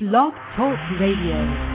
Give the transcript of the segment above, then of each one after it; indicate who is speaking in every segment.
Speaker 1: Blog Talk Radio.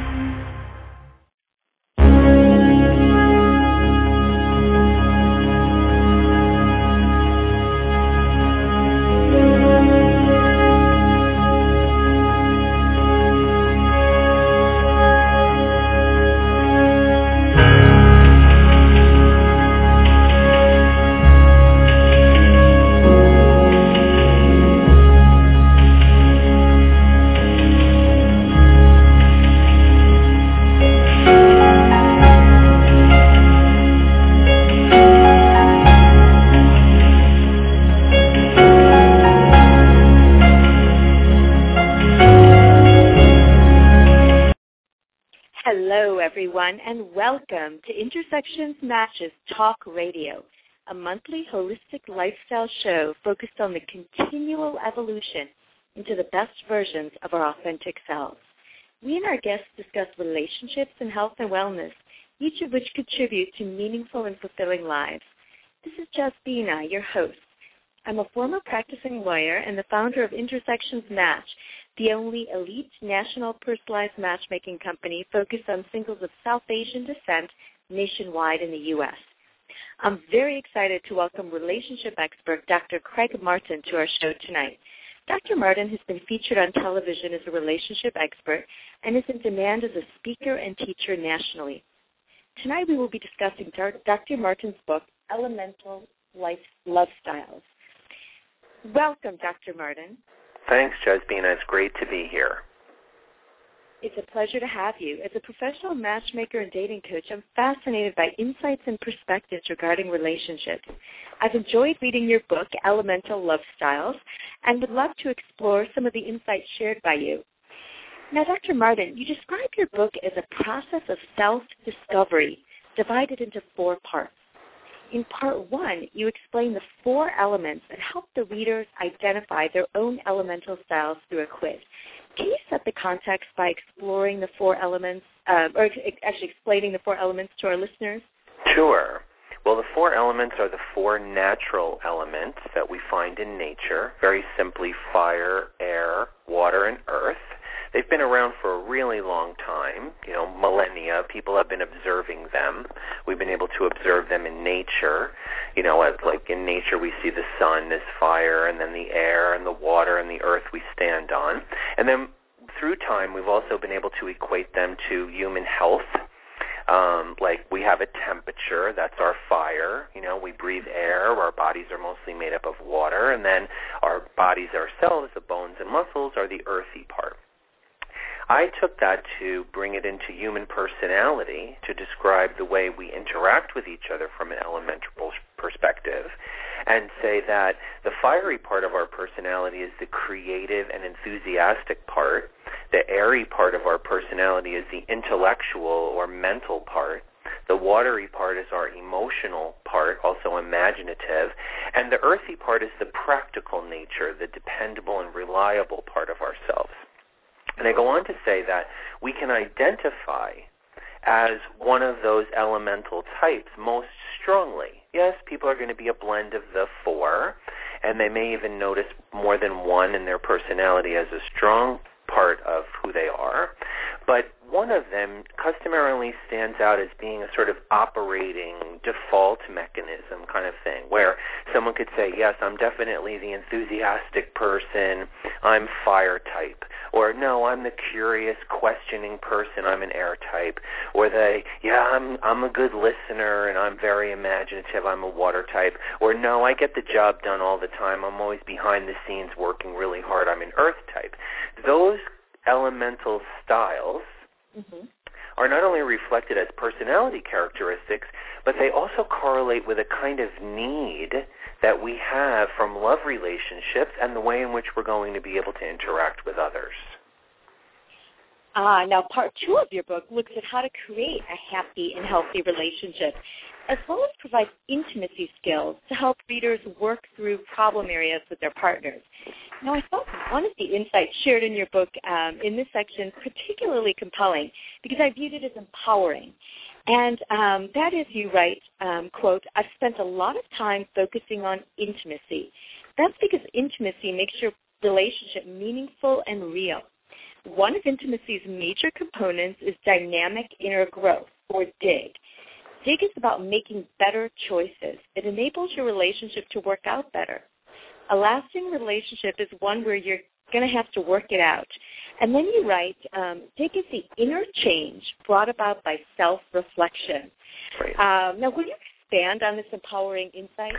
Speaker 2: Everyone, and welcome to Intersections Matches Talk Radio, a monthly holistic lifestyle show focused on the continual evolution into the best versions of our authentic selves. We and our guests discuss relationships and health and wellness, each of which contribute to meaningful and fulfilling lives. This is Jasbina, your host. I'm a former practicing lawyer and the founder of Intersections Match, the only elite national personalized matchmaking company focused on singles of South Asian descent nationwide in the U.S. I'm very excited to welcome relationship expert Dr. Craig Martin to our show tonight. Dr. Martin has been featured on television as a relationship expert and is in demand as a speaker and teacher nationally. Tonight we will be discussing Dr. Martin's book, Elemental Life Love Styles. Welcome, Dr. Martin.
Speaker 3: Thanks, Jasbina. It's great to be here.
Speaker 2: It's a pleasure to have you. As a professional matchmaker and dating coach, I'm fascinated by insights and perspectives regarding relationships. I've enjoyed reading your book, Elemental Love Styles, and would love to explore some of the insights shared by you. Now, Dr. Martin, you describe your book as a process of self-discovery divided into four parts. In part one, you explain the four elements that help the readers identify their own elemental styles through a quiz. Can you set the context by exploring the four elements, uh, or actually explaining the four elements to our listeners?
Speaker 3: Sure. Well, the four elements are the four natural elements that we find in nature, very simply fire, air, water, and earth. They've been around for a really long time, you know, millennia. People have been observing them. We've been able to observe them in nature. You know, as like in nature we see the sun as fire and then the air and the water and the earth we stand on. And then through time we've also been able to equate them to human health. Um, like we have a temperature, that's our fire. You know, we breathe air. Our bodies are mostly made up of water, and then our bodies ourselves, the bones and muscles, are the earthy part. I took that to bring it into human personality to describe the way we interact with each other from an elemental perspective and say that the fiery part of our personality is the creative and enthusiastic part. The airy part of our personality is the intellectual or mental part. The watery part is our emotional part, also imaginative. And the earthy part is the practical nature, the dependable and reliable part of ourselves. And I go on to say that we can identify as one of those elemental types most strongly. Yes, people are going to be a blend of the four, and they may even notice more than one in their personality as a strong part of who they are. But one of them customarily stands out as being a sort of operating default mechanism kind of thing, where someone could say, yes, I'm definitely the enthusiastic person, I'm fire type, or no, I'm the curious, questioning person, I'm an air type, or they, yeah, I'm I'm a good listener and I'm very imaginative, I'm a water type, or no, I get the job done all the time, I'm always behind the scenes working really hard, I'm an earth type. Those elemental styles mm-hmm. are not only reflected as personality characteristics, but they also correlate with a kind of need that we have from love relationships and the way in which we're going to be able to interact with others.
Speaker 2: Ah, now part two of your book looks at how to create a happy and healthy relationship, as well as provide intimacy skills to help readers work through problem areas with their partners. Now, I thought one of the insights shared in your book um, in this section particularly compelling because I viewed it as empowering. And um, that is, you write, um, quote, I've spent a lot of time focusing on intimacy. That's because intimacy makes your relationship meaningful and real. One of intimacy's major components is dynamic inner growth, or DIG. DIG is about making better choices. It enables your relationship to work out better. A lasting relationship is one where you're going to have to work it out. And then you write, um, DIG is the inner change brought about by self-reflection. Um, now, will you expand on this empowering insight?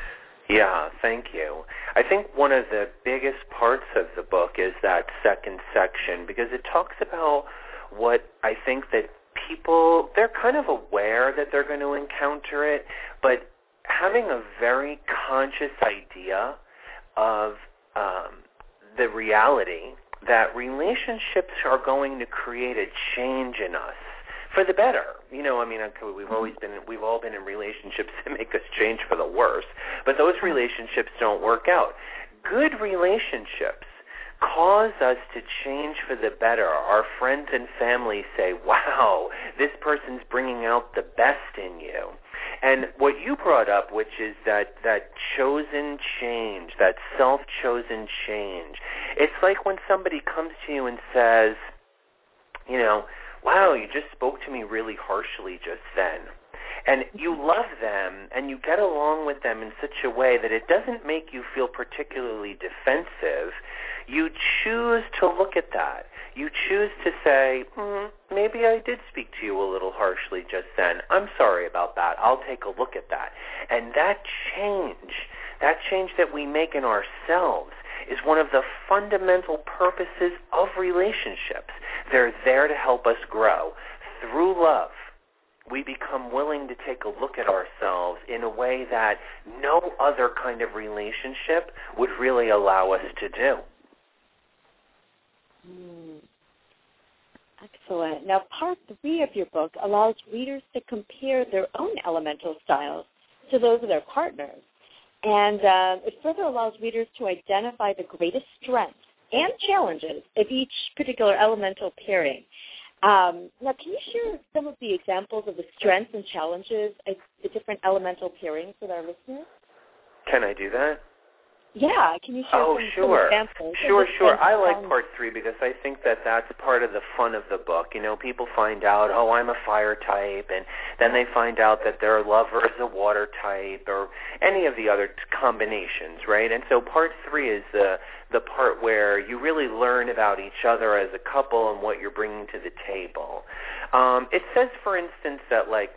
Speaker 3: Yeah, thank you. I think one of the biggest parts of the book is that second section because it talks about what I think that people, they're kind of aware that they're going to encounter it, but having a very conscious idea of um, the reality that relationships are going to create a change in us for the better. You know, I mean, we've always been, we've all been in relationships that make us change for the worse, but those relationships don't work out. Good relationships cause us to change for the better. Our friends and family say, wow, this person's bringing out the best in you. And what you brought up, which is that, that chosen change, that self-chosen change, it's like when somebody comes to you and says, you know, wow, you just spoke to me really harshly just then. And you mm-hmm. love them and you get along with them in such a way that it doesn't make you feel particularly defensive. You choose to look at that. You choose to say, mm, maybe I did speak to you a little harshly just then. I'm sorry about that. I'll take a look at that. And that change, that change that we make in ourselves is one of the fundamental purposes of relationships. They're there to help us grow. Through love, we become willing to take a look at ourselves in a way that no other kind of relationship would really allow us to do.
Speaker 2: Mm. Excellent. Now, part three of your book allows readers to compare their own elemental styles to those of their partners. And uh, it further allows readers to identify the greatest strengths and challenges of each particular elemental pairing. Um, now, can you share some of the examples of the strengths and challenges of the different elemental pairings with our listeners?
Speaker 3: Can I do that?
Speaker 2: Yeah, can you share
Speaker 3: oh,
Speaker 2: some,
Speaker 3: sure.
Speaker 2: some examples?
Speaker 3: Sure, sure. I like part three because I think that that's part of the fun of the book. You know, people find out, oh, I'm a fire type, and then they find out that their lover is a water type, or any of the other combinations, right? And so part three is the the part where you really learn about each other as a couple and what you're bringing to the table. Um, it says, for instance, that like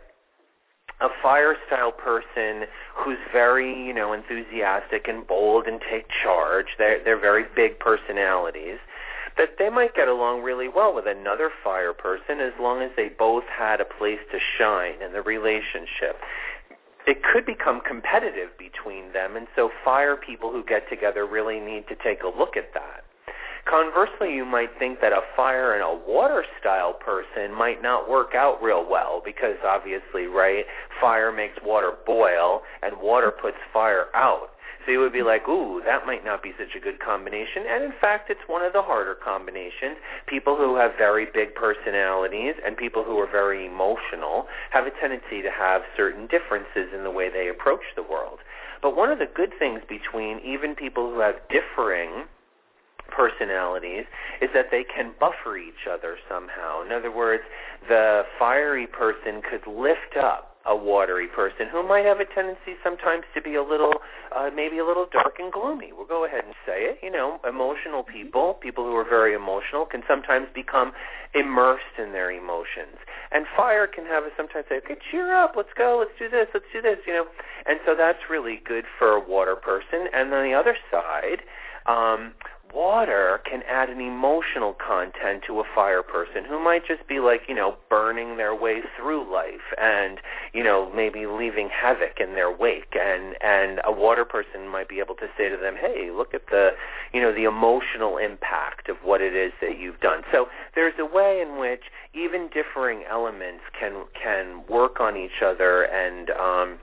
Speaker 3: a fire style person who's very, you know, enthusiastic and bold and take charge. They're they're very big personalities. That they might get along really well with another fire person as long as they both had a place to shine in the relationship. It could become competitive between them, and so fire people who get together really need to take a look at that. Conversely, you might think that a fire and a water style person might not work out real well because obviously, right, fire makes water boil and water puts fire out. So you would be like, ooh, that might not be such a good combination. And in fact, it's one of the harder combinations. People who have very big personalities and people who are very emotional have a tendency to have certain differences in the way they approach the world. But one of the good things between even people who have differing personalities is that they can buffer each other somehow. In other words, the fiery person could lift up a watery person who might have a tendency sometimes to be a little, uh, maybe a little dark and gloomy. We'll go ahead and say it. You know, emotional people, people who are very emotional, can sometimes become immersed in their emotions. And fire can have a sometimes say, okay, cheer up, let's go, let's do this, let's do this, you know. And so that's really good for a water person. And then the other side, um, water can add an emotional content to a fire person who might just be like, you know, burning their way through life and, you know, maybe leaving havoc in their wake and and a water person might be able to say to them, "Hey, look at the, you know, the emotional impact of what it is that you've done." So, there's a way in which even differing elements can can work on each other and um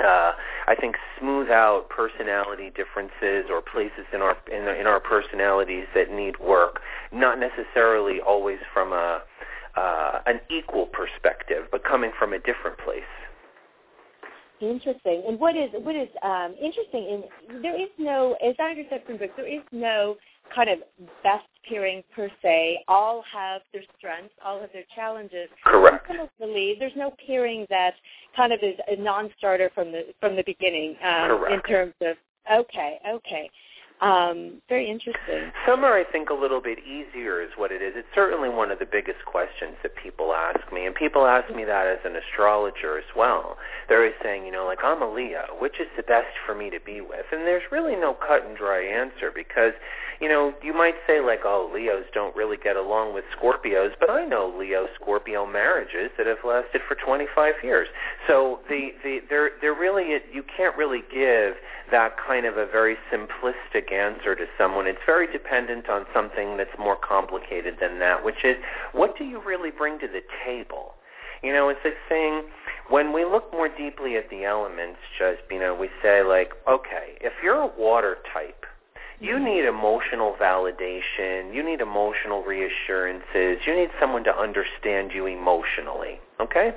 Speaker 3: uh, I think smooth out personality differences or places in our in, in our personalities that need work, not necessarily always from a uh, an equal perspective, but coming from a different place.
Speaker 2: Interesting. And what is what is um, interesting in there is no, as I understand from books, there is no kind of best pairing per se. All have their strengths, all have their challenges.
Speaker 3: Correct.
Speaker 2: Ultimately, there's no pairing that kind of is a non-starter from the from the beginning
Speaker 3: um,
Speaker 2: in terms of okay, okay. Um, very interesting.
Speaker 3: Some are, I think, a little bit easier is what it is. It's certainly one of the biggest questions that people ask me, and people ask me that as an astrologer as well. They're always saying, you know, like, I'm a Leo. Which is the best for me to be with? And there's really no cut and dry answer because, you know, you might say, like, oh, Leos don't really get along with Scorpios, but I know Leo-Scorpio marriages that have lasted for 25 years. So the, the, they're, they're really, you can't really give that kind of a very simplistic answer to someone. It's very dependent on something that's more complicated than that, which is what do you really bring to the table? You know, it's like saying when we look more deeply at the elements, just you know, we say like, okay, if you're a water type, you need emotional validation, you need emotional reassurances, you need someone to understand you emotionally. Okay?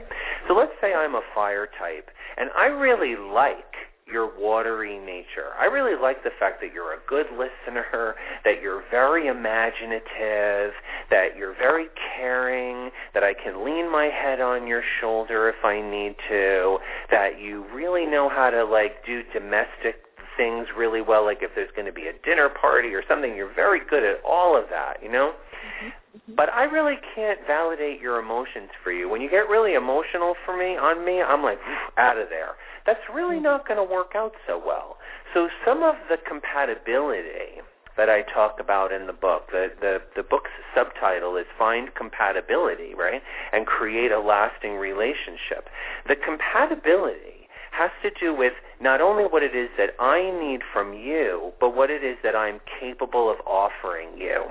Speaker 3: So let's say I'm a fire type and I really like your watery nature. I really like the fact that you're a good listener, that you're very imaginative, that you're very caring, that I can lean my head on your shoulder if I need to, that you really know how to like do domestic things really well, like if there's going to be a dinner party or something, you're very good at all of that, you know? Mm-hmm. But I really can't validate your emotions for you. When you get really emotional for me, on me, I'm like, out of there that's really mm-hmm. not going to work out so well. So some of the compatibility that I talk about in the book, the, the, the book's subtitle is Find Compatibility, right? And create a lasting relationship. The compatibility has to do with not only what it is that I need from you, but what it is that I'm capable of offering you.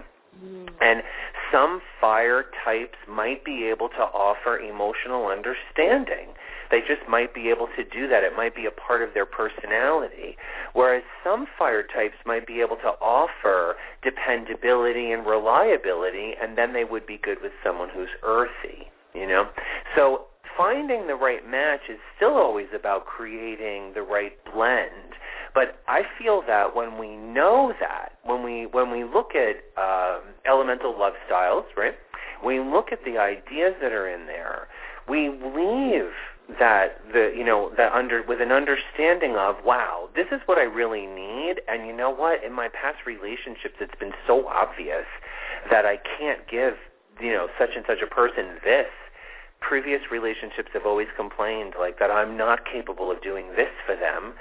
Speaker 3: Mm. And some fire types might be able to offer emotional understanding. They just might be able to do that. It might be a part of their personality. Whereas some fire types might be able to offer dependability and reliability, and then they would be good with someone who's earthy, you know? So finding the right match is still always about creating the right blend. But I feel that when we know that, when we when we look at um, elemental love styles, right? We look at the ideas that are in there. We leave that the you know that under with an understanding of wow this is what I really need and you know what in my past relationships it's been so obvious that I can't give you know such and such a person this previous relationships have always complained like that I'm not capable of doing this for them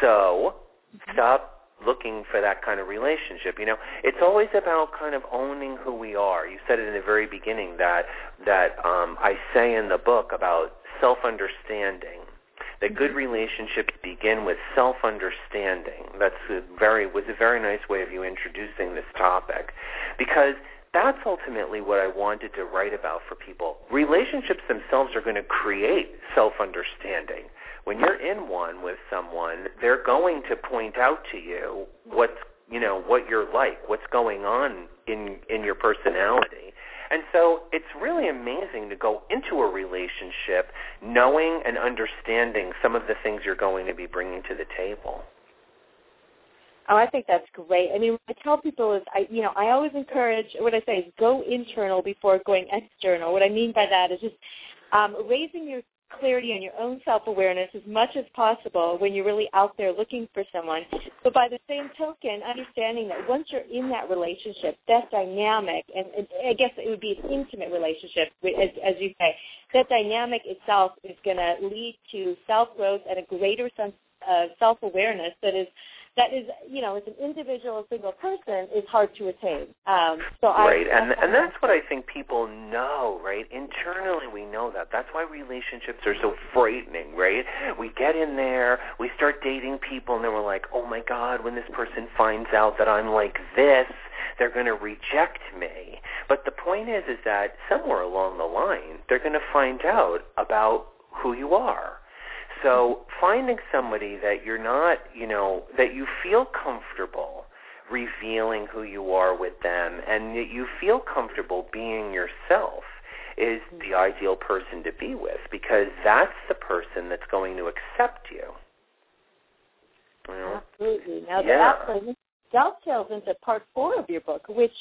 Speaker 3: so stop looking for that kind of relationship. You know, it's always about kind of owning who we are. You said it in the very beginning that that um, I say in the book about self-understanding. That good mm-hmm. relationships begin with self-understanding. That's a very was a very nice way of you introducing this topic, because that's ultimately what I wanted to write about for people. Relationships themselves are going to create self-understanding. When you're in one with someone, they're going to point out to you what's you know what you're like, what's going on in in your personality. And so it's really amazing to go into a relationship knowing and understanding some of the things you're going to be bringing to the table.
Speaker 2: Oh, I think that's great. I mean, what I tell people is, I, you know, I always encourage, what I say is go internal before going external. What I mean by that is just um, raising your clarity on your own self-awareness as much as possible when you're really out there looking for someone. But by the same token, understanding that once you're in that relationship, that dynamic, and, and I guess it would be an intimate relationship, as, as you say, that dynamic itself is going to lead to self-growth and a greater sense of self-awareness that is that is, you know, as an individual, a single person, is hard to attain. Um, so
Speaker 3: right,
Speaker 2: I,
Speaker 3: and and that's what I think people know, right? Internally, we know that. That's why relationships are so frightening, right? We get in there, we start dating people, and then we're like, oh my God, when this person finds out that I'm like this, they're going to reject me. But the point is, is that somewhere along the line, they're going to find out about who you are so finding somebody that you're not, you know, that you feel comfortable revealing who you are with them and that you feel comfortable being yourself is hmm. the ideal person to be with because that's the person that's going to accept you.
Speaker 2: you know? Absolutely. Now
Speaker 3: yeah.
Speaker 2: that dovetails into part four of your book, which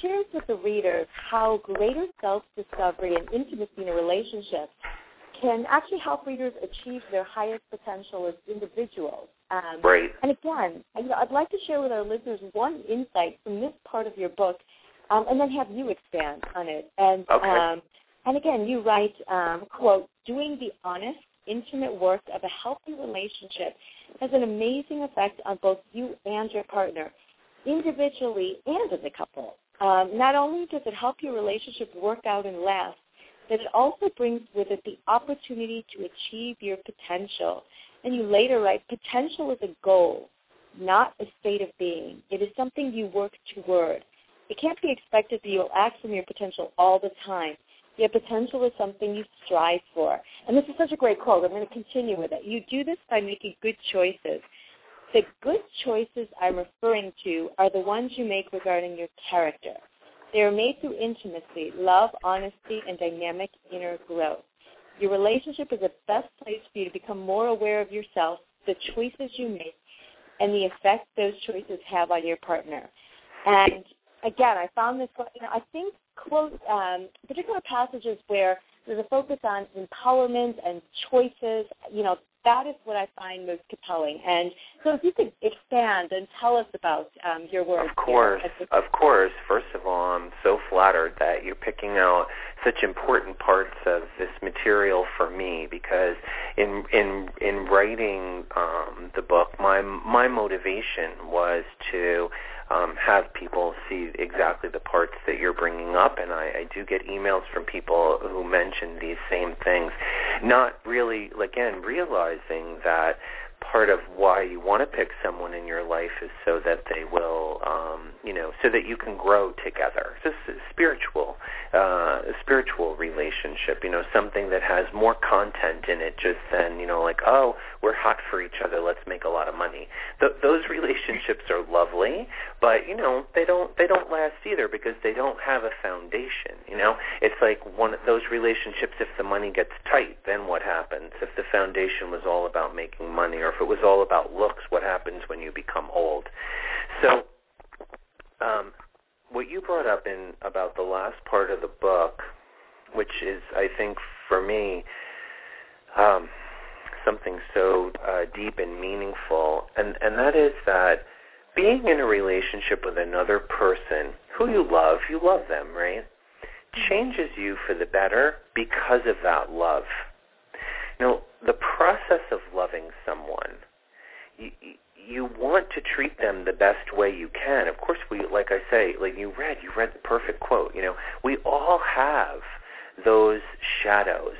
Speaker 2: shares with the readers how greater self-discovery and intimacy in a relationship can actually help readers achieve their highest potential as individuals.
Speaker 3: Um, right.
Speaker 2: And again, I'd like to share with our listeners one insight from this part of your book, um, and then have you expand on it. And
Speaker 3: okay.
Speaker 2: um, and again, you write, um, quote, doing the honest, intimate work of a healthy relationship has an amazing effect on both you and your partner, individually and as a couple. Um, not only does it help your relationship work out and last, but it also brings with it the opportunity to achieve your potential. And you later write, potential is a goal, not a state of being. It is something you work toward. It can't be expected that you'll act from your potential all the time. Yet potential is something you strive for. And this is such a great quote. I'm going to continue with it. You do this by making good choices. The good choices I'm referring to are the ones you make regarding your character. They are made through intimacy, love, honesty, and dynamic inner growth. Your relationship is the best place for you to become more aware of yourself, the choices you make, and the effect those choices have on your partner. And again, I found this, you know, I think quote um, particular passages where there's a focus on empowerment and choices. You know, that is what I find most compelling. And so, if you could expand and tell us about um, your work.
Speaker 3: Of course, of course. First of all, I'm so that you're picking out such important parts of this material for me because in in in writing um, the book, my my motivation was to um, have people see exactly the parts that you're bringing up, and I, I do get emails from people who mention these same things, not really, again, realizing that part of why you want to pick someone in your life is so that they will, um, you know, so that you can grow together. This is spiritual, uh, a spiritual relationship. You know, something that has more content in it just than you know, like oh, we're hot for each other. Let's make a lot of money. Th- those relationships are lovely, but you know, they don't they don't last either because they don't have a foundation. You know, it's like one of those relationships. If the money gets tight, then what happens? If the foundation was all about making money or if it was all about looks, what happens when you become old? So, um, what you brought up in about the last part of the book, which is, I think, for me, um, something so uh, deep and meaningful, and and that is that being in a relationship with another person who you love, you love them, right? Changes you for the better because of that love. You know, the process of loving someone, you, you want to treat them the best way you can. Of course, we, like I say, like you read, you read the perfect quote. You know, we all have those shadows.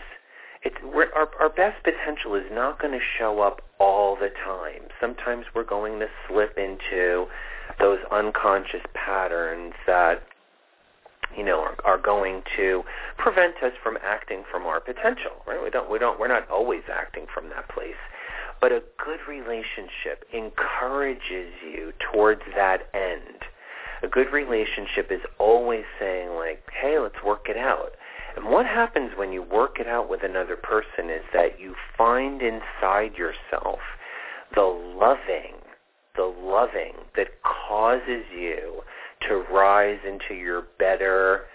Speaker 3: It's we're, our our best potential is not going to show up all the time. Sometimes we're going to slip into those unconscious patterns that you know, are, are going to prevent us from acting from our potential. Right? We don't, we don't, we're not always acting from that place. But a good relationship encourages you towards that end. A good relationship is always saying like, hey, let's work it out. And what happens when you work it out with another person is that you find inside yourself the loving, the loving that causes you to rise into your better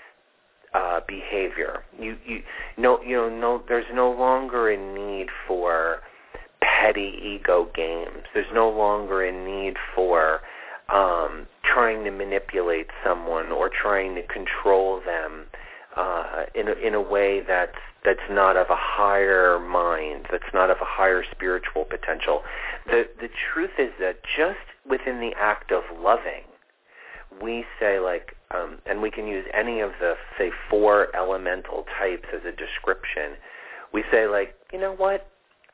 Speaker 3: uh, behavior. You you no you know no there's no longer a need for petty ego games. There's no longer a need for um, trying to manipulate someone or trying to control them uh, in a, in a way that's that's not of a higher mind, that's not of a higher spiritual potential. The the truth is that just within the act of loving, we say like, um, and we can use any of the say four elemental types as a description. We say like, you know what?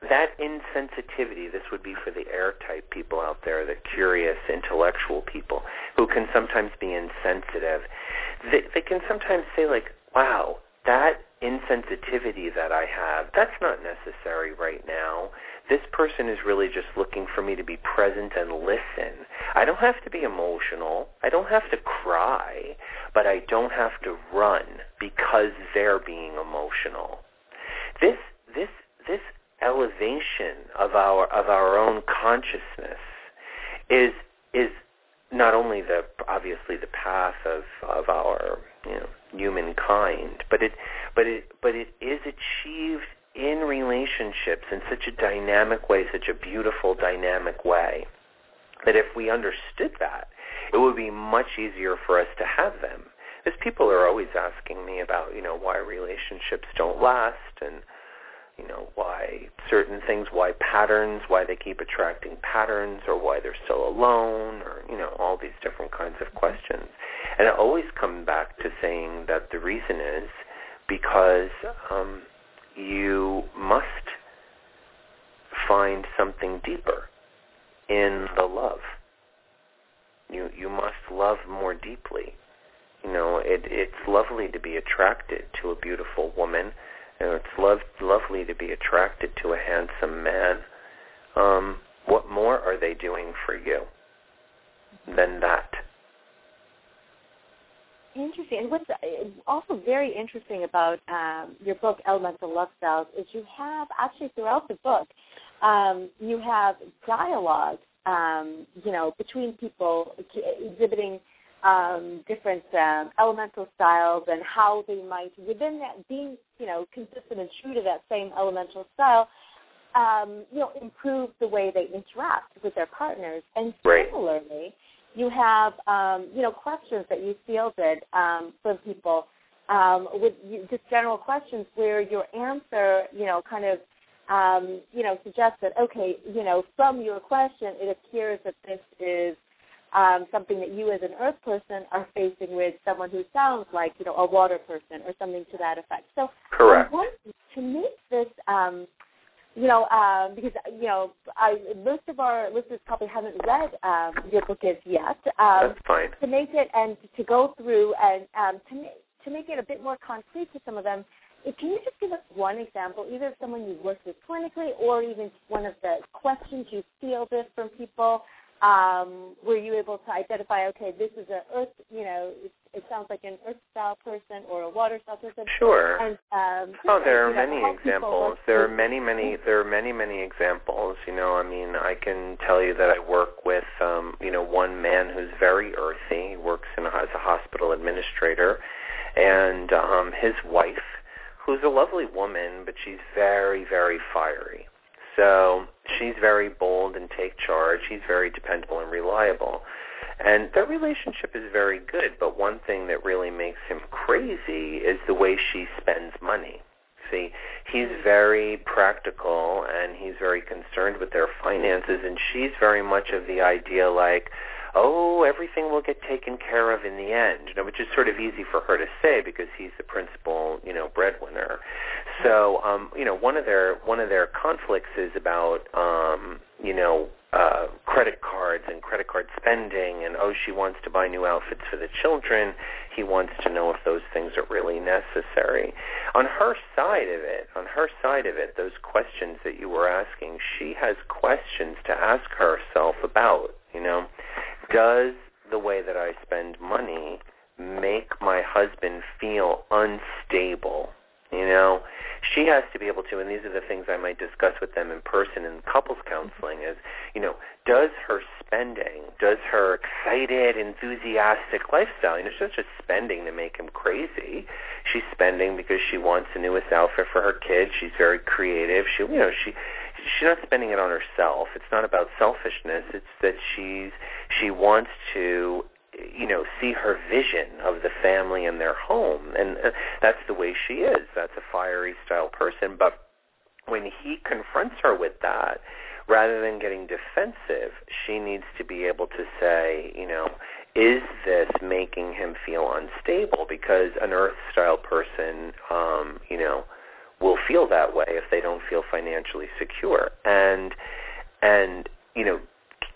Speaker 3: That insensitivity, this would be for the air type people out there, the curious intellectual people who can sometimes be insensitive. They, they can sometimes say like, wow, that insensitivity that I have, that's not necessary right now. This person is really just looking for me to be present and listen. I don't have to be emotional. I don't have to cry, but I don't have to run because they're being emotional. This this this elevation of our of our own consciousness is is not only the obviously the path of of our you know humankind, but it but it but it is achieved in relationships in such a dynamic way, such a beautiful dynamic way that if we understood that, it would be much easier for us to have them. Because people are always asking me about, you know, why relationships don't last and you know, why certain things, why patterns, why they keep attracting patterns, or why they're still alone, or, you know, all these different kinds of questions. And I always come back to saying that the reason is because um, you must find something deeper in the love. You you must love more deeply. You know, it it's lovely to be attracted to a beautiful woman it's love, lovely to be attracted to a handsome man. Um, what more are they doing for you than that?
Speaker 2: Interesting. And what's also very interesting about um, your book, Elemental Love Styles, is you have actually throughout the book, um, you have dialogue, um, you know, between people exhibiting um, different um, elemental styles and how they might, within that, being you know consistent and true to that same elemental style, um, you know, improve the way they interact with their partners. And similarly, you have um, you know questions that you fielded um, from people um, with just general questions where your answer, you know, kind of um, you know, suggests that okay, you know, from your question, it appears that this is um, something that you as an earth person are facing with someone who sounds like, you know, a water person or something to that effect. So
Speaker 3: Correct.
Speaker 2: To make this, um, you know, um, because, you know, I, most of our listeners probably haven't read um, your book as yet. Um,
Speaker 3: That's fine.
Speaker 2: To make it and to go through and um, to, make, to make it a bit more concrete to some of them, can you just give us one example, either of someone you've worked with clinically or even one of the questions you fielded from people um, were you able to identify, okay, this is an earth, you know, it, it sounds like an earth style person or a water style person?
Speaker 3: Sure.
Speaker 2: And, um,
Speaker 3: oh, there are many examples. There are many, many, there are many, many examples. You know, I mean, I can tell you that I work with, um, you know, one man who's very earthy. He works in a, as a hospital administrator, and um, his wife, who's a lovely woman, but she's very, very fiery so she's very bold and take charge. He's very dependable and reliable. And their relationship is very good, but one thing that really makes him crazy is the way she spends money. See, he's very practical and he's very concerned with their finances and she's very much of the idea like, oh, everything will get taken care of in the end, you know, which is sort of easy for her to say because he's the principal, you know, breadwinner. So, um, you know, one of their one of their conflicts is about, um, you know, uh, credit cards and credit card spending, and oh, she wants to buy new outfits for the children. He wants to know if those things are really necessary. On her side of it, on her side of it, those questions that you were asking, she has questions to ask herself about. You know, does the way that I spend money make my husband feel unstable? You know, she has to be able to, and these are the things I might discuss with them in person in couples counseling is, you know, does her spending, does her excited, enthusiastic lifestyle, you know, she's not just spending to make him crazy. She's spending because she wants the newest outfit for her kids. She's very creative. She, you know, she, she's not spending it on herself. It's not about selfishness. It's that she's she wants to you know see her vision of the family and their home and uh, that's the way she is that's a fiery style person but when he confronts her with that rather than getting defensive she needs to be able to say you know is this making him feel unstable because an earth style person um you know will feel that way if they don't feel financially secure and and you know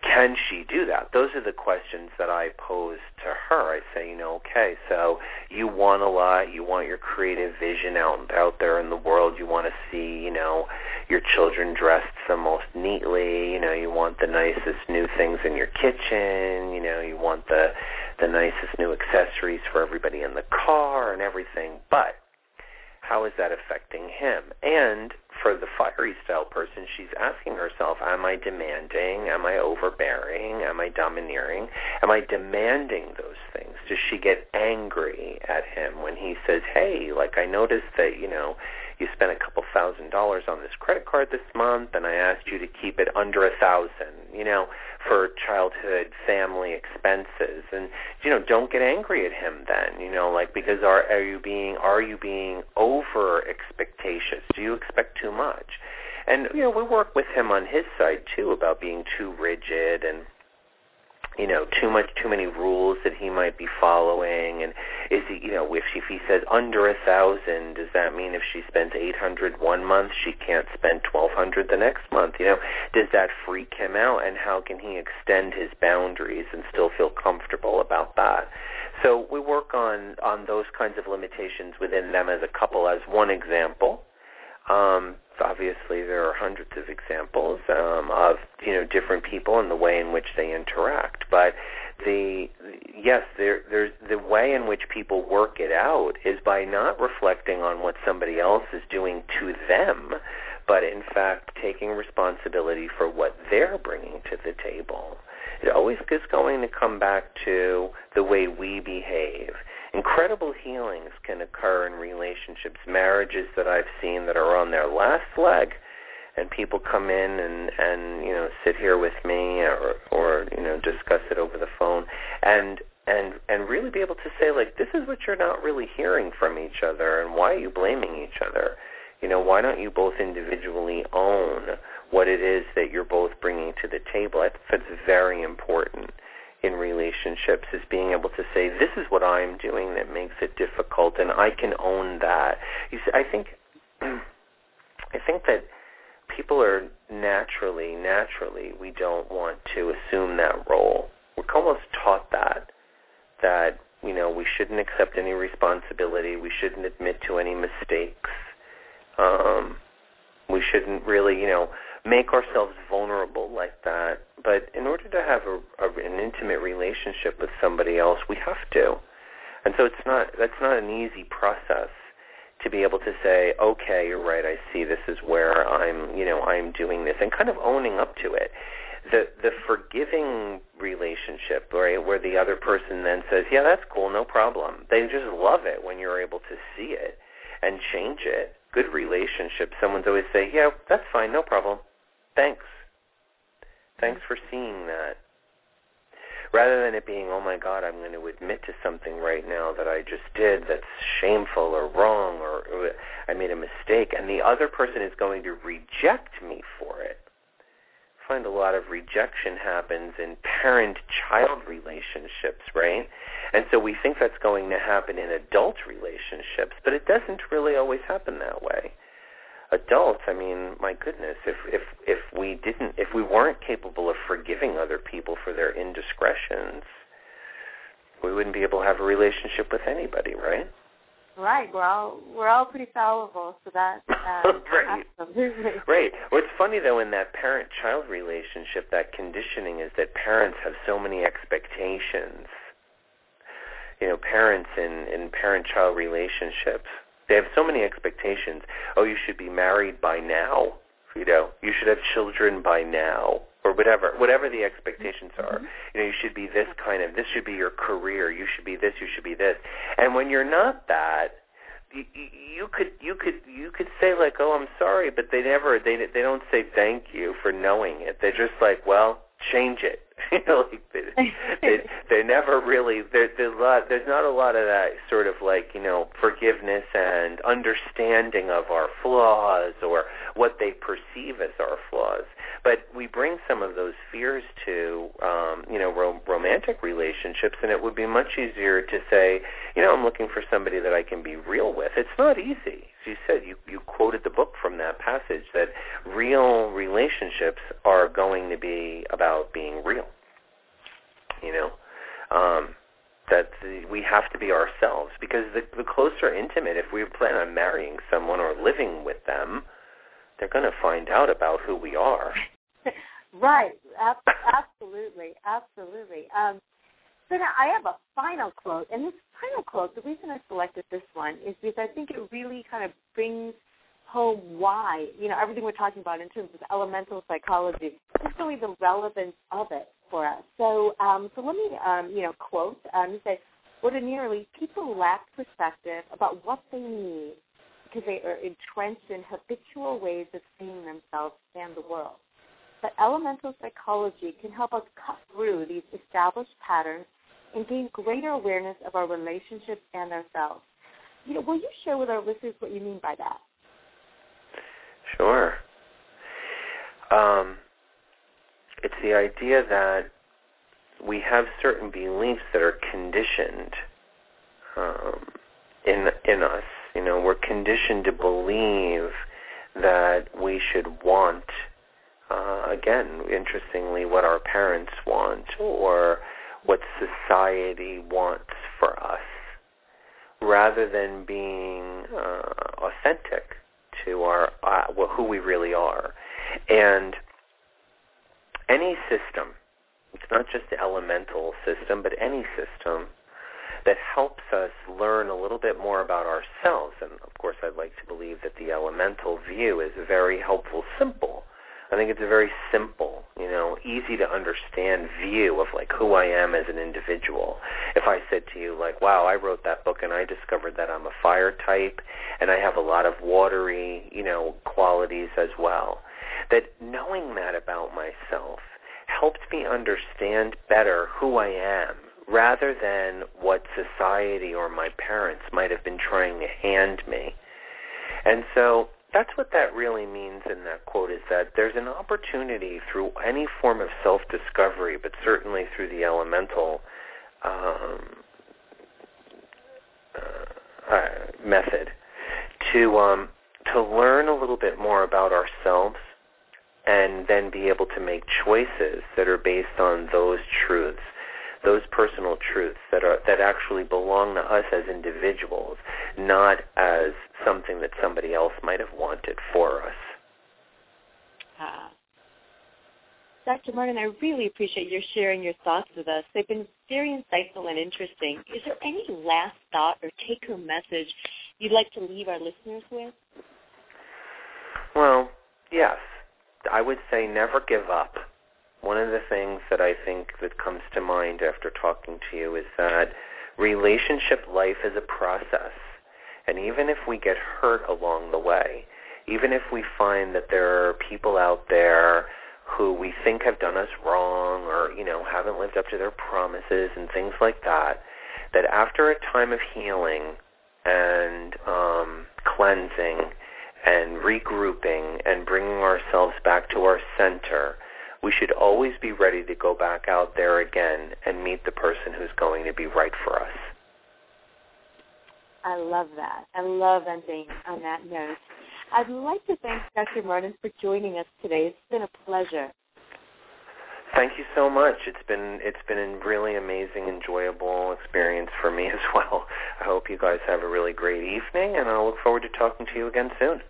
Speaker 3: can she do that? Those are the questions that I pose to her. I say, you know, okay, so you want a lot, you want your creative vision out out there in the world, you want to see, you know, your children dressed the most neatly, you know, you want the nicest new things in your kitchen, you know, you want the the nicest new accessories for everybody in the car and everything. But how is that affecting him? And for the fiery style person, she's asking herself, am I demanding? Am I overbearing? Am I domineering? Am I demanding those things? Does she get angry at him when he says, hey, like I noticed that, you know, you spent a couple thousand dollars on this credit card this month and I asked you to keep it under a thousand, you know, for childhood family expenses and you know, don't get angry at him then, you know, like because are are you being are you being over expectatious? Do you expect too much? And you know, we work with him on his side too about being too rigid and you know, too much, too many rules that he might be following, and is he, you know, if she, if he says under a thousand, does that mean if she spends eight hundred one month, she can't spend twelve hundred the next month? You know, does that freak him out, and how can he extend his boundaries and still feel comfortable about that? So we work on on those kinds of limitations within them as a couple as one example. Um, obviously, there are hundreds of examples um, of you know different people and the way in which they interact. But the yes, there, there's the way in which people work it out is by not reflecting on what somebody else is doing to them, but in fact taking responsibility for what they're bringing to the table. It always is going to come back to the way we behave incredible healings can occur in relationships, marriages that I've seen that are on their last leg, and people come in and and you know sit here with me or or you know discuss it over the phone and and and really be able to say like this is what you're not really hearing from each other and why are you blaming each other? You know why don't you both individually own what it is that you're both bringing to the table? I think that's very important in relationships is being able to say, this is what I'm doing that makes it difficult, and I can own that. You see, I think, I think that people are naturally, naturally, we don't want to assume that role. We're almost taught that, that, you know, we shouldn't accept any responsibility, we shouldn't admit to any mistakes, um, we shouldn't really, you know, make ourselves vulnerable like that. But in order to have a, a, an intimate relationship with somebody else, we have to. And so it's not that's not an easy process to be able to say, okay, you're right. I see this is where I'm, you know, I'm doing this, and kind of owning up to it. The the forgiving relationship, right, where the other person then says, yeah, that's cool, no problem. They just love it when you're able to see it and change it. Good relationship. Someone's always say, yeah, that's fine, no problem thanks. Thanks for seeing that. Rather than it being, oh my God, I'm going to admit to something right now that I just did that's shameful or wrong or, or I made a mistake, and the other person is going to reject me for it. I find a lot of rejection happens in parent-child relationships, right? And so we think that's going to happen in adult relationships, but it doesn't really always happen that way adults, I mean, my goodness, if if if we didn't if we weren't capable of forgiving other people for their indiscretions, we wouldn't be able to have a relationship with anybody, right?
Speaker 4: Right. We're all we're all pretty fallible, so that uh,
Speaker 3: right. right. What's funny though in that parent-child relationship, that conditioning is that parents have so many expectations. You know, parents in in parent-child relationships they have so many expectations. Oh, you should be married by now. You know, you should have children by now, or whatever, whatever the expectations are. Mm-hmm. You know, you should be this kind of. This should be your career. You should be this. You should be this. And when you're not that, you, you could you could you could say like, oh, I'm sorry, but they never they they don't say thank you for knowing it. They're just like, well, change it. you know, like they, they, they're never really there, there's a lot. There's not a lot of that sort of like you know forgiveness and understanding of our flaws or what they perceive as our flaws. But we bring some of those fears to um, you know ro- romantic relationships, and it would be much easier to say, you know, I'm looking for somebody that I can be real with. It's not easy. You said, you you quoted the book from that that passage that real relationships are going to be about being real. You know, um, that we have to be ourselves because the, the closer intimate, if we plan on marrying someone or living with them, they're going to find out about who we are.
Speaker 2: right. absolutely. Absolutely. Um, so I have a final quote, and this final quote, the reason I selected this one is because I think it really kind of brings home why, you know, everything we're talking about in terms of elemental psychology, just really the relevance of it for us. So, um, so let me, um, you know, quote. Um, say, ordinarily, people lack perspective about what they need because they are entrenched in habitual ways of seeing themselves and the world. But elemental psychology can help us cut through these established patterns and gain greater awareness of our relationships and ourselves. You know, will you share with our listeners what you mean by that?
Speaker 3: Sure. Um, it's the idea that we have certain beliefs that are conditioned um, in in us. You know, we're conditioned to believe that we should want, uh, again, interestingly, what our parents want or what society wants for us, rather than being uh, authentic to our uh, well, who we really are. And any system, it's not just the elemental system, but any system that helps us learn a little bit more about ourselves. And of course, I'd like to believe that the elemental view is a very helpful, simple. I think it's a very simple, you know, easy to understand view of like who I am as an individual. If I said to you like, wow, I wrote that book and I discovered that I'm a fire type and I have a lot of watery, you know, qualities as well that knowing that about myself helped me understand better who I am rather than what society or my parents might have been trying to hand me. And so that's what that really means in that quote is that there's an opportunity through any form of self-discovery, but certainly through the elemental um, uh, uh, method, to um, to learn a little bit more about ourselves and then be able to make choices that are based on those truths, those personal truths that are that actually belong to us as individuals, not as something that somebody else might have wanted for us.
Speaker 5: Uh, Dr. Martin, I really appreciate your sharing your thoughts with us. They've been very insightful and interesting. Is there any last thought or take-home message you'd like to leave our listeners with?
Speaker 3: Well, yes. I would say never give up. One of the things that I think that comes to mind after talking to you is that relationship life is a process. And even if we get hurt along the way, even if we find that there are people out there who we think have done us wrong or, you know, haven't lived up to their promises and things like that, that after a time of healing and um, cleansing and regrouping and bringing ourselves back to our center, we should always be ready to go back out there again and meet the person who's going to be right for us.
Speaker 2: I love that. I love ending on that note. I'd like to thank Dr. Martin for joining us today. It's been a pleasure.
Speaker 3: Thank you so much. It's been it's been a really amazing, enjoyable experience for me as well. I hope you guys have a really great evening, and I'll look forward to talking to you again soon.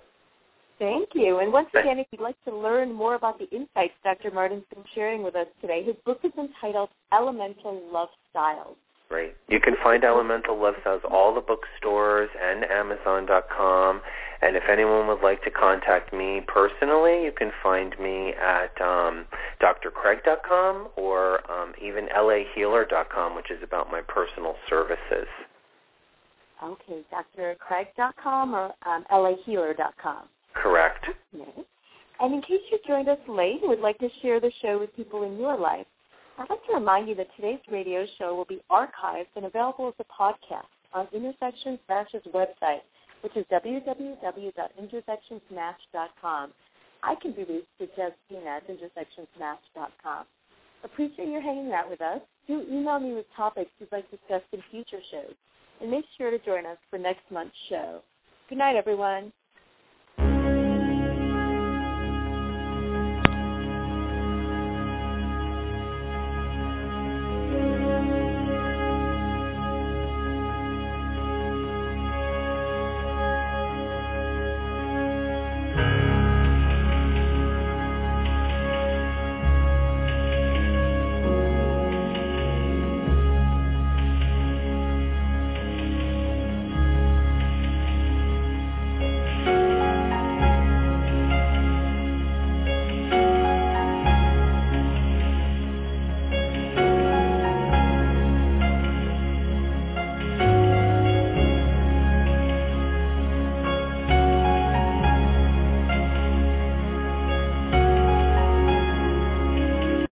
Speaker 2: Thank you. And once again, if you'd like to learn more about the insights Dr. Martin's been sharing with us today, his book is entitled Elemental Love Styles.
Speaker 3: Right. You can find Elemental Love Styles all the bookstores and Amazon.com. And if anyone would like to contact me personally, you can find me at um, doctorcraig.com or um, even lahealer.com, which is about my personal services.
Speaker 2: Okay, doctorcraig.com or um, lahealer.com.
Speaker 3: Correct.
Speaker 2: And in case you joined us late and would like to share the show with people in your life, I'd like to remind you that today's radio show will be archived and available as a podcast on Intersection Smash's website, which is www.intersectionsmash.com. I can be reached at Justine at intersectionsmash.com. Appreciate your hanging out with us. Do email me with topics you'd like discussed in future shows. And make sure to join us for next month's show. Good night, everyone.